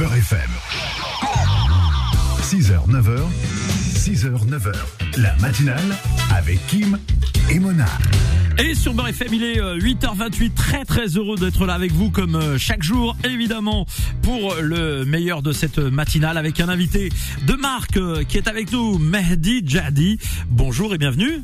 Beurre FM. 6h, 9h, 6h, 9h. La matinale avec Kim et Mona. Et sur Beurre FM, il est euh, 8h28. Très très heureux d'être là avec vous comme euh, chaque jour, évidemment, pour le meilleur de cette matinale avec un invité de marque euh, qui est avec nous, Mehdi Jadi. Bonjour et bienvenue.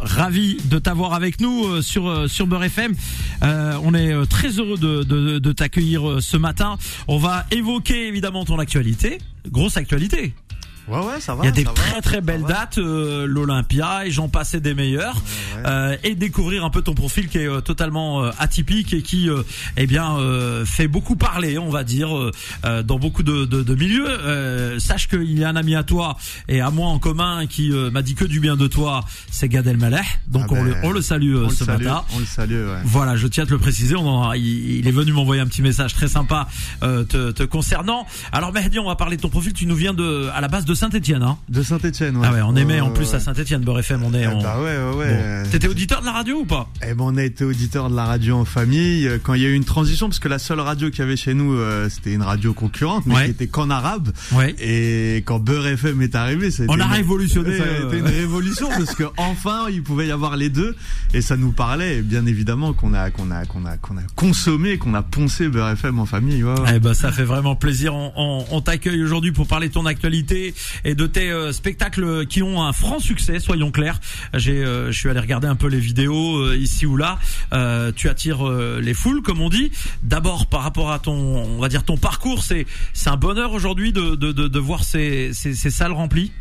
Ravi de t'avoir avec nous euh, sur euh, sur Beurre FM. Euh, on est très heureux de, de, de t'accueillir ce matin. On va évoquer évidemment ton actualité, grosse actualité. Ouais, ouais, ça va. Il y a des va, très très belles dates, euh, l'Olympia et j'en passais des meilleurs, Ouais. Euh, et découvrir un peu ton profil qui est euh, totalement euh, atypique et qui, euh, eh bien, euh, fait beaucoup parler, on va dire, dans beaucoup de, de, de milieux. Euh, sache qu'il y a un ami à toi et à moi en commun qui euh, m'a dit que du bien de toi, c'est Gad Elmaleh. Donc Ah on, ben, le, on le salue On le ce salue, matin. on le salue, ouais. Voilà, je tiens à te le préciser. On en a- il, il est venu m'envoyer un petit message très sympa euh, te, te concernant. Alors Mehdi, on va parler de ton profil. Tu nous viens de à la base de Saint-Étienne, hein De Saint-Etienne, ouais. ah ouais, on aimait en plus ouais. à Saint-Etienne, Beurre FM, on est en... bah ouais, ouais, ouais. Bon. T'étais auditeur de la radio ou pas? Eh ben, on a été auditeur de la radio en famille euh, quand il y a eu une transition, parce que la seule radio qu'il y avait chez nous, euh, c'était une radio concurrente, mais Ouais. qui était qu'en arabe. Ouais. Et quand Beurre FM est arrivé, a On a une- révolutionné, Ça a euh. été une révolution parce que enfin il pouvait y avoir les deux et ça nous parlait. Et bien évidemment qu'on a qu'on a qu'on a qu'on a consommé, qu'on a poncé Beurre FM en famille. Ouais, ouais. Eh ben, ça fait vraiment plaisir. On, on- on t'accueille aujourd'hui pour parler de ton actualité et de tes euh, spectacles qui ont un franc succès. Soyons clairs. J'ai, euh, je suis allé regarder un peu les vidéos euh, ici ou là. Tu attires les foules, comme on dit. D'abord, par rapport à ton, on va dire ton parcours, c'est, c'est un bonheur aujourd'hui de, de, de, de voir ces, ces, ces salles remplies.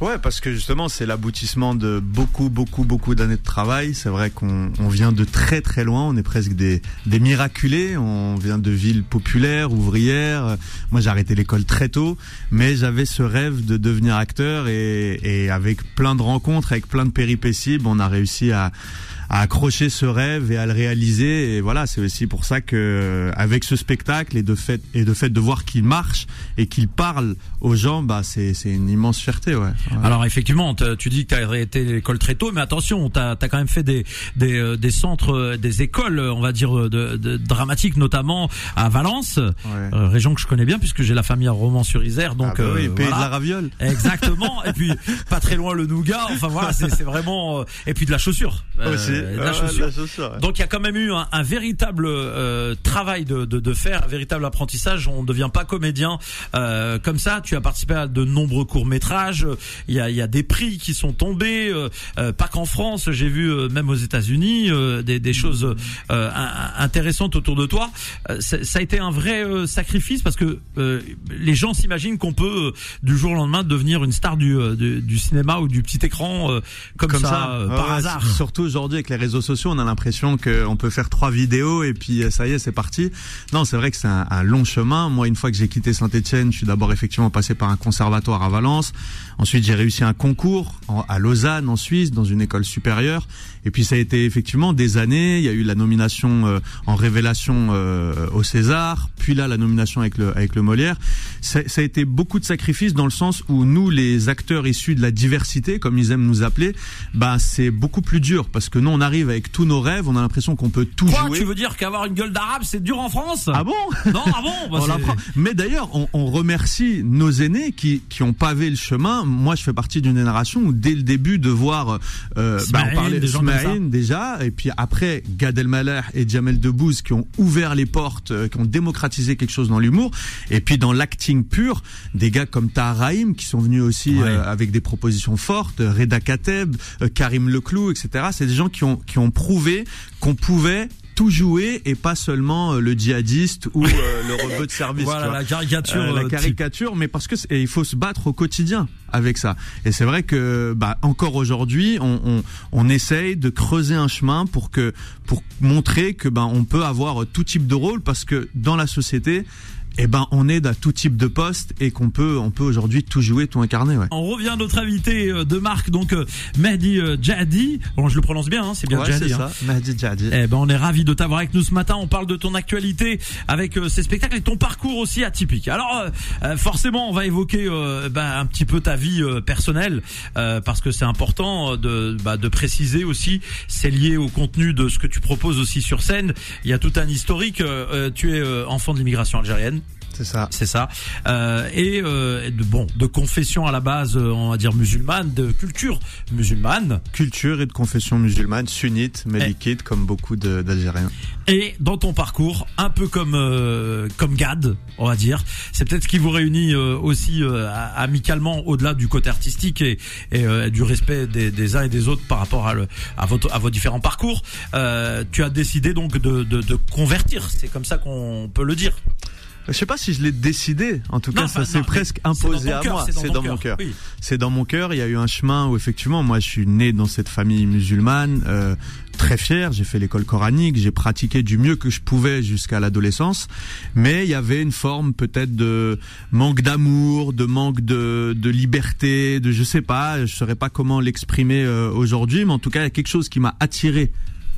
Ouais, parce que justement, c'est l'aboutissement de beaucoup, beaucoup, beaucoup d'années de travail. C'est vrai qu'on on vient de très, très loin. On est presque des, des miraculés. On vient de villes populaires, ouvrières. Moi, j'ai arrêté l'école très tôt, mais j'avais ce rêve de devenir acteur et, et avec plein de rencontres, avec plein de péripéties, on a réussi à, à accrocher ce rêve et à le réaliser. Et voilà, c'est aussi pour ça que, avec ce spectacle et de fait, et de fait de voir qu'il marche et qu'il parle aux gens, bah, c'est, c'est une immense fierté, ouais. Ouais. Alors effectivement, tu dis que tu as arrêté l'école très tôt, mais attention, tu as, quand même fait des, des, euh, des centres, euh, des écoles, euh, on va dire, euh, de, de, dramatiques, notamment à Valence, euh, région que je connais bien puisque j'ai la famille à Romans-sur-Isère. Donc ah bah oui, euh, pays voilà. de la raviole. Exactement. et puis pas très loin le nougat. Enfin voilà, c'est vraiment. euh, et puis de la chaussure. Euh, Aussi. De Ah, la chaussure. chaussure, ouais. Donc il y a quand même eu un, un véritable euh, travail de, de, de faire, un véritable apprentissage. On ne devient pas comédien euh, comme ça. Tu as participé à de nombreux courts métrages. Il y a, il y a des prix qui sont tombés, euh, euh, pas qu'en France. J'ai vu euh, même aux États-Unis euh, des, des choses euh, in- intéressantes autour de toi. Euh, ça ça a été un vrai euh, sacrifice parce que euh, les gens s'imaginent qu'on peut euh, du jour au lendemain devenir une star du, euh, du, du cinéma ou du petit écran euh, comme, ça, euh, Ouais, par ouais, hasard. Surtout aujourd'hui avec les réseaux sociaux, on a l'impression qu'on peut faire trois vidéos et puis euh, ça y est, c'est parti. Non, c'est vrai que c'est un, long chemin. Moi, une fois que j'ai quitté Saint-Etienne, je suis d'abord effectivement passé par un conservatoire à Valence. Ensuite, j'ai réussi un concours à Lausanne, en Suisse, dans une école supérieure. Et puis, ça a été effectivement des années. Il y a eu la nomination euh, en révélation euh, au César, puis là la nomination avec le avec le Molière. Ça, a été beaucoup de sacrifices dans le sens où nous, les acteurs issus de la diversité, comme ils aiment nous appeler, bah c'est beaucoup plus dur parce que nous, on arrive avec tous nos rêves, on a l'impression qu'on peut tout Quoi, jouer. tu veux dire qu'avoir une gueule d'arabe, c'est dur en France? Ah bon? Non, ah bon? Bah, on. Mais d'ailleurs, on, on remercie nos aînés qui, qui ont pavé le chemin. Moi, je fais partie d'une génération où dès le début de voir, euh, bah, on parlait ça. Smaïn déjà, et puis après Gad Elmaleh et Jamel Debbouze qui ont ouvert les portes, euh, qui ont démocratisé quelque chose dans l'humour, et puis dans l'acting pur, des gars comme Tahar qui sont venus aussi Ouais. euh, avec des propositions fortes, Reda Kateb, euh, Karim Leclou, etc. C'est des gens qui ont qui ont prouvé qu'on pouvait tout jouer et pas seulement euh, le djihadiste ou euh, le rebeu de service. Voilà la caricature. Euh, la type. caricature, mais parce que et il faut se battre au quotidien avec ça. Et c'est vrai que bah, encore aujourd'hui, on, on, on essaye de creuser un chemin pour que pour montrer que ben on peut avoir tout type de rôle parce que dans la société, eh ben on est à tout type de poste et qu'on peut on peut aujourd'hui tout jouer, tout incarner. Ouais. On revient à notre invité euh, de marque, donc euh, Mehdi euh, Jadi. Bon, je le prononce bien, hein, c'est bien Ouais, Jadi. hein. ça, Mahdi Djadi. Eh ben, on est ravi de t'avoir avec nous ce matin. On parle de ton actualité avec euh, ces spectacles et ton parcours aussi atypique. Alors, euh, forcément, on va évoquer euh, ben, un petit peu ta vie personnelle parce que c'est important de, bah, de préciser aussi. C'est lié au contenu de ce que tu proposes aussi sur scène. Il y a tout un historique. tu es enfant de l'immigration algérienne. C'est ça. C'est ça. Euh, et euh, de, bon, de confession à la base, euh, on va dire musulmane, de culture musulmane. Culture et de confession musulmane, sunnite, mélikite, comme beaucoup d'Algériens. Et dans ton parcours, un peu comme euh, comme Gad, on va dire, c'est peut-être ce qui vous réunit euh, aussi euh, amicalement au-delà du côté artistique et, et, euh, du respect des, des uns et des autres par rapport à, le, à, votre, à vos différents parcours. Euh, tu as décidé donc de, de, de convertir, c'est comme ça qu'on peut le dire. Je sais pas si je l'ai décidé. En tout Non, cas, ça s'est presque imposé à moi. c'est dans mon cœur, cœur. oui. C'est dans mon cœur. Il y a eu un chemin où effectivement, moi, je suis né dans cette famille musulmane, euh, très fier. J'ai fait l'école coranique. J'ai pratiqué du mieux que je pouvais jusqu'à l'adolescence. Mais il y avait une forme peut-être de manque d'amour, de manque de, de liberté, de je sais pas. Je saurais pas comment l'exprimer euh, aujourd'hui, mais en tout cas, il y a quelque chose qui m'a attiré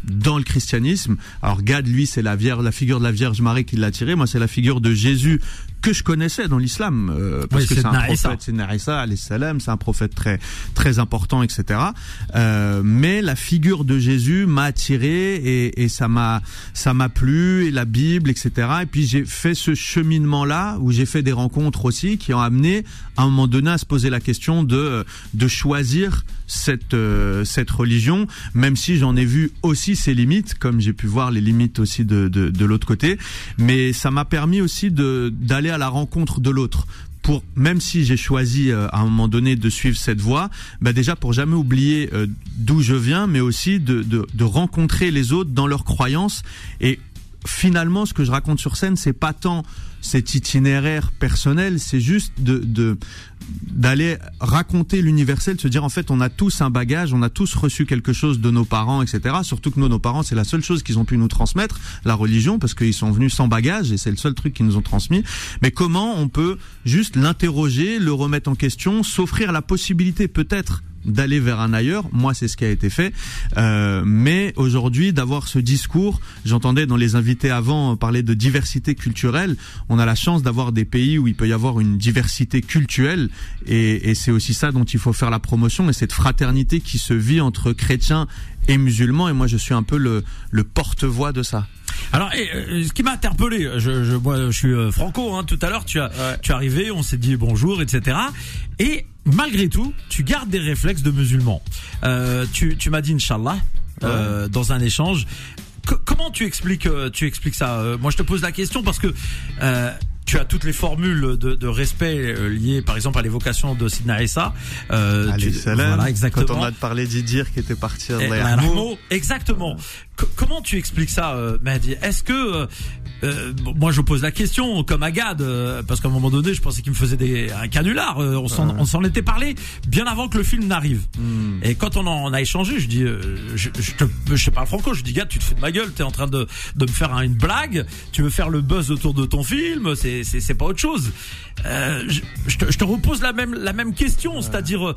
dans le christianisme. Alors Gad, lui, c'est la la figure de la Vierge Marie qui l'a attiré. Moi, c'est la figure de Jésus que je connaissais dans l'islam, euh, parce Oui, que c'est un prophète, c'est Narissa, salam, c'est un prophète très très important, etc. Euh, mais la figure de Jésus m'a attiré et, et ça m'a ça m'a plu et la Bible, etc. Et puis j'ai fait ce cheminement là où j'ai fait des rencontres aussi qui ont amené à un moment donné à se poser la question de de choisir cette euh, cette religion, même si j'en ai vu aussi ses limites, comme j'ai pu voir les limites aussi de de, de l'autre côté. Mais ça m'a permis aussi de d'aller à la rencontre de l'autre pour même si j'ai choisi euh, à un moment donné de suivre cette voie, bah déjà pour jamais oublier euh, d'où je viens, mais aussi de, de, de rencontrer les autres dans leurs croyances. Et finalement, ce que je raconte sur scène, c'est pas tant cet itinéraire personnel, c'est juste de d'aller raconter l'universel, de se dire en fait on a tous un bagage, on a tous reçu quelque chose de nos parents, etc. Surtout que nous, nos parents, c'est la seule chose qu'ils ont pu nous transmettre, la religion, parce qu'ils sont venus sans bagage et c'est le seul truc qu'ils nous ont transmis. Mais comment on peut juste l'interroger, le remettre en question, s'offrir la possibilité peut-être d'aller vers un ailleurs. Moi, c'est ce qui a été fait. Euh, mais aujourd'hui, d'avoir ce discours, j'entendais dans les invités avant parler de diversité culturelle. On a la chance d'avoir des pays où il peut y avoir une diversité culturelle, et, et c'est aussi ça dont il faut faire la promotion et cette fraternité qui se vit entre chrétiens et musulmans. Et moi, je suis un peu le, le porte-voix de ça. Alors, et, euh, ce qui m'a interpellé, je, je, moi, je suis euh, franco. Hein, tout à l'heure, tu as, tu es arrivé, on s'est dit bonjour, etc. Et malgré tout, tu gardes des réflexes de musulman. Euh, tu, tu m'as dit Inch'Allah euh, dans un échange. Co- comment tu expliques, euh, tu expliques ça? Euh, Moi, je te pose la question parce que. Tu as toutes les formules de, de respect euh, liées, par exemple, à l'évocation de Sidna Issa. Euh, tu-. Voilà, exactement. Quand on a parlé d'Idir qui était parti à Eh, exactement. Co- comment tu expliques ça, euh, Mahdi? Est-ce que euh, euh, moi je pose la question comme Agad euh, parce qu'à un moment donné je pensais qu'il me faisait des un canular. euh, on s'en s'en était parlé bien avant que le film n'arrive. Hmm. Et quand on en a échangé, je dis, euh, je, je te, je parle franco, je dis gars, tu te fous de ma gueule, t'es en train de de me faire un- une blague, tu veux faire le buzz autour de ton film, c'est c'est c'est pas autre chose. Euh, je, je te, je te repose la même la même question, c'est-à-dire. euh,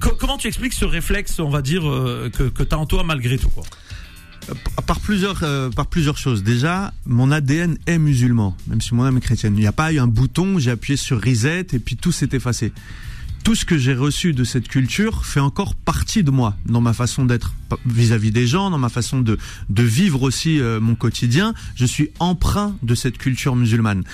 Co- comment tu expliques ce réflexe, on va dire, euh, que, que tu as en toi malgré tout quoi? Par plusieurs euh, par plusieurs choses. Déjà, mon ADN est musulman, même si mon âme est chrétienne. Il n'y a pas eu un bouton, j'ai appuyé sur reset et puis tout s'est effacé. Tout ce que j'ai reçu de cette culture fait encore partie de moi, dans ma façon d'être vis-à-vis des gens, dans ma façon de de vivre aussi euh, mon quotidien. Je suis empreint de cette culture musulmane.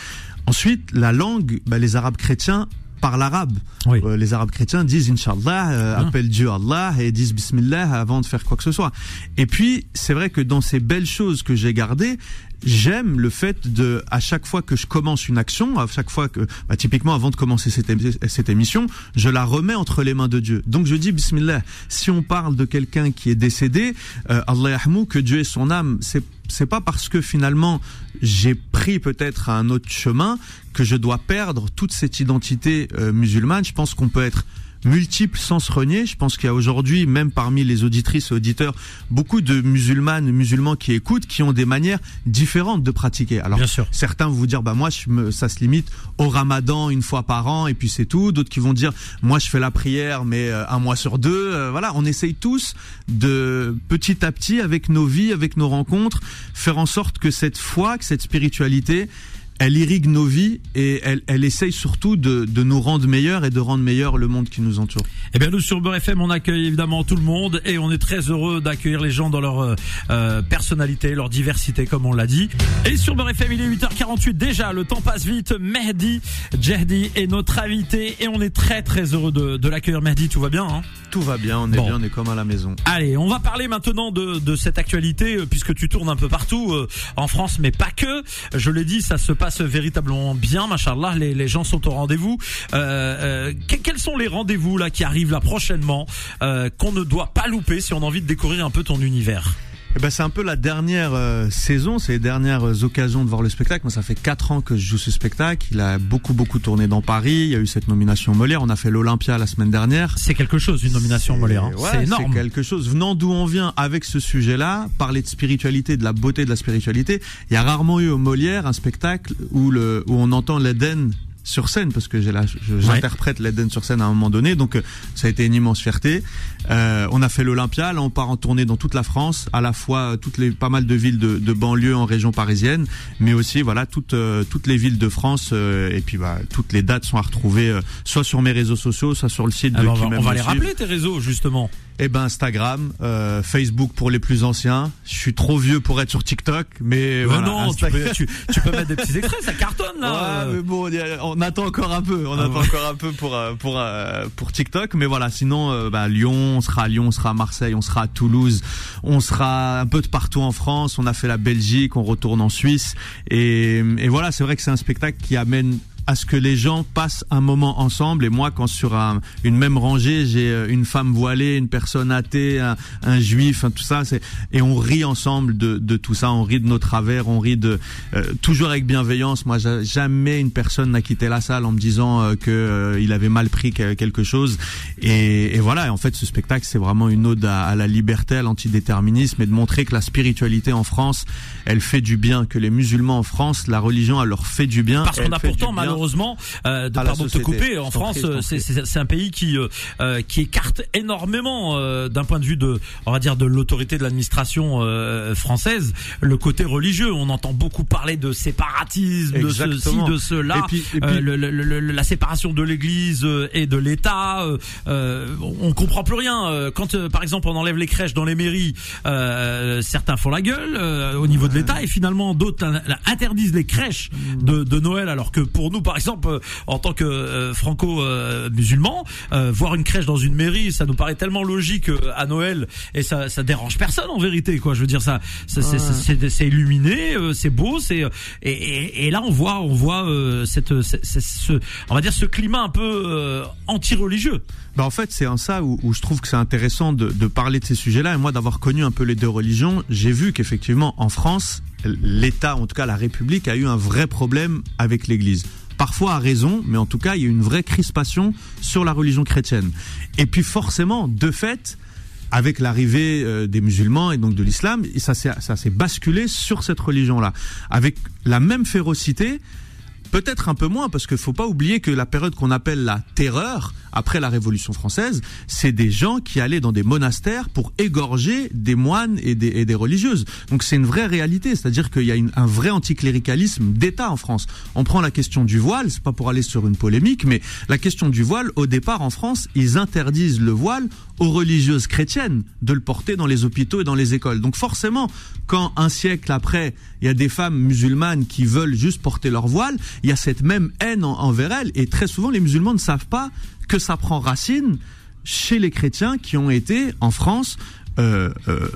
Ensuite, la langue, bah, les Arabes chrétiens parlent arabe. Oui. Euh, les Arabes chrétiens disent Inch'Allah, euh, Ah. appellent Dieu Allah et disent Bismillah avant de faire quoi que ce soit. Et puis, c'est vrai que dans ces belles choses que j'ai gardées, j'aime le fait de, à chaque fois que je commence une action, à chaque fois que, bah, typiquement avant de commencer cette, émi- cette émission, je la remets entre les mains de Dieu. Donc je dis Bismillah. Si on parle de quelqu'un qui est décédé, euh, Allah yahmou, que Dieu ait son âme, c'est c'est pas parce que finalement j'ai pris peut-être un autre chemin que je dois perdre toute cette identité euh, musulmane. Je pense qu'on peut être multiple sans se renier. Je pense qu'il y a aujourd'hui, même parmi les auditrices et auditeurs, beaucoup de musulmanes, musulmans qui écoutent, qui ont des manières différentes de pratiquer. Alors, Bien sûr. certains vont vous dire, bah moi, je me, ça se limite au Ramadan une fois par an et puis c'est tout. D'autres qui vont dire, moi, je fais la prière mais euh, un mois sur deux. Euh, voilà, on essaye tous de petit à petit, avec nos vies, avec nos rencontres, faire en sorte que cette foi, que cette spiritualité elle irrigue nos vies et elle, elle essaye surtout de, de nous rendre meilleurs et de rendre meilleur le monde qui nous entoure. Eh bien, nous sur Beurre FM, on accueille évidemment tout le monde et on est très heureux d'accueillir les gens dans leur euh, euh, personnalité, leur diversité, comme on l'a dit. Et sur Beurre FM, il est 8h48 déjà. Le temps passe vite. Mehdi Djehdi est notre invité et on est très très heureux de, de l'accueillir. Mehdi, tout va bien hein? Tout va bien, on est Bon. bien, on est comme à la maison. Allez, on va parler maintenant de, de cette actualité euh, puisque tu tournes un peu partout euh, en France, mais pas que. Je l'ai dit, ça se passe véritablement bien, machallah. Les, les gens sont au rendez-vous. Euh, euh, que- quels sont les rendez-vous là qui arrivent là prochainement euh, qu'on ne doit pas louper si on a envie de découvrir un peu ton univers? Eh ben, c'est un peu la dernière euh, saison, c'est les dernières euh, occasions de voir le spectacle. Moi, ça fait quatre ans que je joue ce spectacle. Il a beaucoup, beaucoup tourné dans Paris. Il y a eu cette nomination Molière. On a fait l'Olympia la semaine dernière. C'est quelque chose, une nomination C'est- Molière. hein. ouais, c'est énorme. quelque chose. Venant d'où on vient avec ce sujet-là, parler de spiritualité, de la beauté de la spiritualité, il y a rarement eu au Molière un spectacle où, le, où on entend l'Éden sur scène parce que j'ai la, je- j'interprète l'Éden sur scène à un moment donné donc euh, ça a été une immense fierté euh, on a fait l'Olympia là on part en tournée dans toute la France à la fois euh, toutes les pas mal de villes de, de banlieue en région parisienne mais aussi voilà toutes euh, toutes les villes de France euh, et puis bah toutes les dates sont à retrouver euh, soit sur mes réseaux sociaux soit sur le site Ah de ben, on qui va, on va les suivre. rappeler tes réseaux justement. Eh ben Instagram, euh, Facebook pour les plus anciens. Je suis trop vieux pour être sur TikTok, mais Mais voilà. non, tu peux, tu, tu peux mettre des petits extraits, ça cartonne là. Ouais, mais bon, a- on attend encore un peu. On Ah attend ouais. encore un peu pour euh, pour euh, pour TikTok, mais voilà. Sinon, euh, bah, Lyon, on sera à Lyon, on sera à Marseille, on sera à Toulouse, on sera un peu de partout en France. On a fait la Belgique, on retourne en Suisse, et, et voilà. C'est vrai que c'est un spectacle qui amène à ce que les gens passent un moment ensemble. Et moi, quand sur un- une même rangée, j'ai euh, une femme voilée, une personne athée, un, un juif, tout ça, c'est et on rit ensemble de, de tout ça. On rit de nos travers, on rit de euh, toujours avec bienveillance. Moi, ja- jamais une personne n'a quitté la salle en me disant euh, que euh, il avait mal pris que- quelque chose. Et, et voilà. Et en fait, ce spectacle, c'est vraiment une ode à, à la liberté, à l'antidéterminisme, et de montrer que la spiritualité en France, elle fait du bien. Que les musulmans en France, la religion, elle leur fait du bien. Parce qu'on a pourtant bien. Malheureusement, euh, de, pardon de te couper, en France, euh, c'est- un pays qui euh, qui écarte énormément euh, d'un point de vue de, on va dire, de l'autorité de l'administration française, le côté religieux. On entend beaucoup parler de séparatisme, de ceci, de cela, Et puis- et puis- le- le- le- la séparation de l'Église et de l'État. on comprend plus rien. Quand, par exemple, on enlève les crèches dans les mairies, certains font la gueule au niveau de l'État et finalement d'autres interdisent les crèches de, de Noël, alors que pour nous, par exemple, euh, en tant que euh, franco-musulmans, euh, voir une crèche dans une mairie, ça nous paraît tellement logique à Noël et ça, ça dérange personne en vérité, quoi. Je veux dire, ça, ça c'est- illuminé, c'est beau, c'est et, et, et là on voit, on voit cette, cette- cette- ce, on va dire ce climat un peu anti-religieux. Bah en fait, c'est en ça où, où je trouve que c'est intéressant de, de parler de ces sujets-là. Et moi, d'avoir connu un peu les deux religions, j'ai vu qu'effectivement, en France, l'État, en tout cas la République, a eu un vrai problème avec l'Église. Parfois à raison, mais en tout cas, il y a une vraie crispation sur la religion chrétienne. Et puis forcément, de fait, avec l'arrivée euh, des musulmans et donc de l'islam, ça s'est basculé sur cette religion-là, avec la même férocité. Peut-être un peu moins, parce qu'il faut pas oublier que la période qu'on appelle la terreur, après la Révolution française, c'est des gens qui allaient dans des monastères pour égorger des moines et des, religieuses. Donc c'est une vraie réalité, c'est-à-dire qu'il y a un vrai anticléricalisme d'État en France. On prend la question du voile, c'est pas pour aller sur une polémique, mais la question du voile, au départ en France, ils interdisent le voile aux religieuses chrétiennes de le porter dans les hôpitaux et dans les écoles. Donc forcément, quand un siècle après, il y a des femmes musulmanes qui veulent juste porter leur voile, il y a cette même haine en- envers elles. Et très souvent, les musulmans ne savent pas que ça prend racine chez les chrétiens qui ont été en France euh, euh,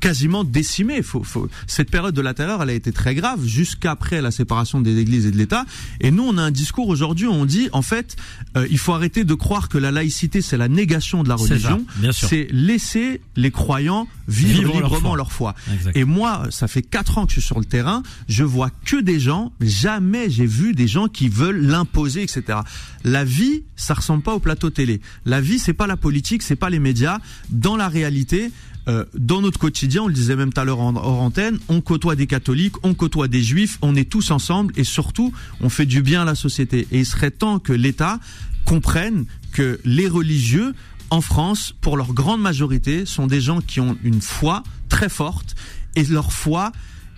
quasiment décimés. Faut, faut... Cette période de la terreur, elle a été très grave jusqu'après la séparation des églises et de l'État. Et nous, on a un discours aujourd'hui où on dit, en fait, euh, il faut arrêter de croire que la laïcité, c'est la négation de la religion. C'est laisser les croyants vivre, Vivre leur librement foi. leur foi. Et moi, ça fait quatre ans que je suis sur le terrain, je vois que des gens, jamais j'ai vu des gens qui veulent l'imposer, etc. La vie, ça ressemble pas au plateau télé. La vie, c'est pas la politique, c'est pas les médias. Dans la réalité, euh, dans notre quotidien, on le disait même tout à l'heure en hors antenne, on côtoie des catholiques, on côtoie des juifs, on est tous ensemble et surtout, on fait du bien à la société. Et il serait temps que l'État comprenne que les religieux en France, pour leur grande majorité, sont des gens qui ont une foi très forte et leur foi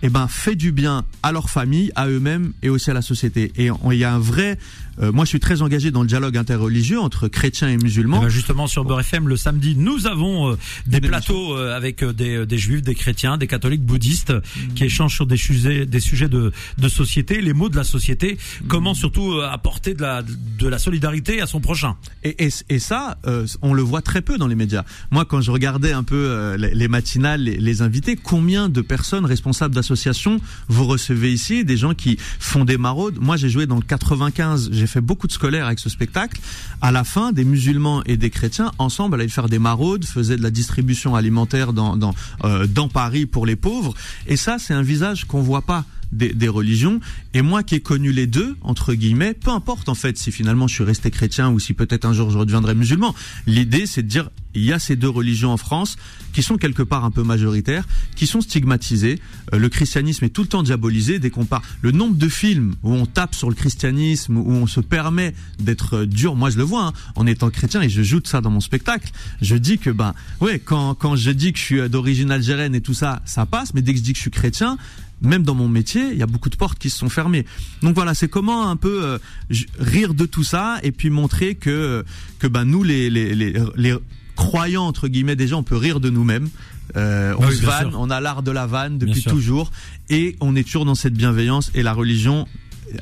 eh ben fait du bien à leur famille, à eux-mêmes et aussi à la société. Et il y a un vrai euh, moi, je suis très engagé dans le dialogue interreligieux entre chrétiens et musulmans. Eh ben justement, sur Beurre FM, le samedi, nous avons euh, des plateaux euh, avec des, des, juifs, des chrétiens, des catholiques, bouddhistes, mmh. qui échangent sur des sujets, des sujets de, de société, les mots de la société. Mmh. Comment surtout apporter de la, de la solidarité à son prochain. Et, et, et ça, on le voit très peu dans les médias. Moi, quand je regardais un peu les, les, matinales, les, les, invités, combien de personnes responsables d'associations vous recevez ici Des gens qui font des maraudes? Moi, j'ai joué dans le 95 j'ai fait beaucoup de scolaires avec ce spectacle. À la fin, des musulmans et des chrétiens ensemble allaient faire des maraudes, faisaient de la distribution alimentaire dans euh, Paris pour les pauvres. Et ça, c'est un visage qu'on voit pas des, des, religions. Et moi qui ai connu les deux, entre guillemets, peu importe en fait si finalement je suis resté chrétien ou si peut-être un jour je redeviendrai musulman. L'idée c'est de dire il y a ces deux religions en France qui sont quelque part un peu majoritaires, qui sont stigmatisées. Euh, le christianisme est tout le temps diabolisé. Dès qu'on parle, le nombre de films où on tape sur le christianisme, où on se permet d'être euh, dur, moi je le vois hein, en étant chrétien et je joue de ça dans mon spectacle. Je dis que ben ouais quand quand je dis que je suis d'origine algérienne et tout ça, ça passe. Mais dès que je dis que je suis chrétien, même dans mon métier, il y a beaucoup de portes qui se sont fermées. Donc voilà, c'est comment un peu euh, rire de tout ça et puis montrer que que ben nous les les les, les croyants entre guillemets déjà on peut rire de nous-mêmes. Euh, on se vanne, on a l'art de la vanne depuis toujours et on est toujours dans cette bienveillance et la religion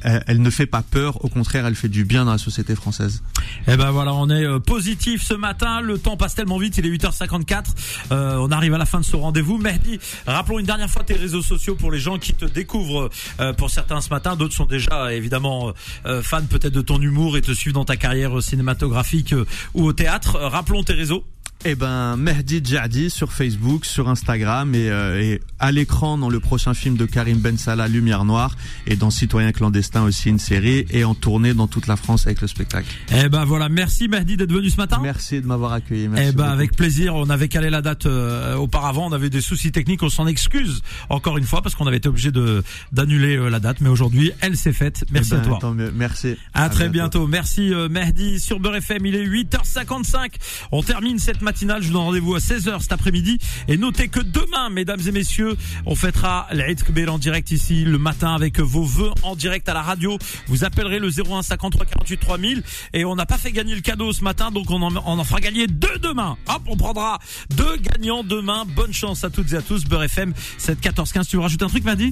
elle, ne fait pas peur, au contraire, elle fait du bien dans la société française. Eh ben voilà, on est euh, positif ce matin. Le temps passe tellement vite, il est 8h54. Euh, on arrive à la fin de ce rendez-vous. Mehdi, rappelons une dernière fois tes réseaux sociaux pour les gens qui te découvrent. Euh, pour certains ce matin, d'autres sont déjà évidemment euh, fans peut-être de ton humour et te suivent dans ta carrière cinématographique ou au théâtre. rappelons tes réseaux. Eh ben, Mehdi Djadi sur Facebook, sur Instagram et, euh, et à l'écran dans le prochain film de Karim Ben Salah, Lumière Noire, et dans Citoyen clandestin aussi une série, et en tournée dans toute la France avec le spectacle. Eh ben voilà, merci Mehdi d'être venu ce matin. Merci de m'avoir accueilli. Merci eh ben avec plaisir. On avait calé la date euh, auparavant, on avait des soucis techniques, on s'en excuse encore une fois parce qu'on avait été obligé de d'annuler euh, la date, mais aujourd'hui elle s'est faite. Merci eh ben, à toi. Merci. À, très bientôt. Merci Mehdi sur Beurre FM. Il est 8h55. On termine cette matinée je vous donne rendez-vous à 16h cet après-midi. Et notez que demain, mesdames et messieurs, on fêtera l'Aïd Kbir en direct ici le matin avec vos vœux en direct à la radio. Vous appellerez le 01 53 48 3000 et on n'a pas fait gagner le cadeau ce matin, donc on en, fera gagner deux demain. Hop, on prendra deux gagnants demain. Bonne chance à toutes et à tous. Beurre FM, 7 14 15. Tu veux rajouter un truc, euh,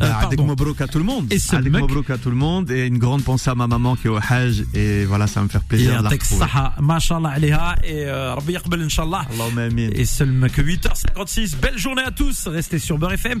avec Mobrouk à tout le monde. Et avec Mobrouk à tout le monde et une grande pensée à ma maman qui est au Hajj et voilà ça va me faire plaisir de la retrouver. Mashallah alayha et euh, Rabbi yaqbal inshallah. Allahumma amin. Et seulement que 8h56. Belle journée à tous. Restez sur Beurre FM.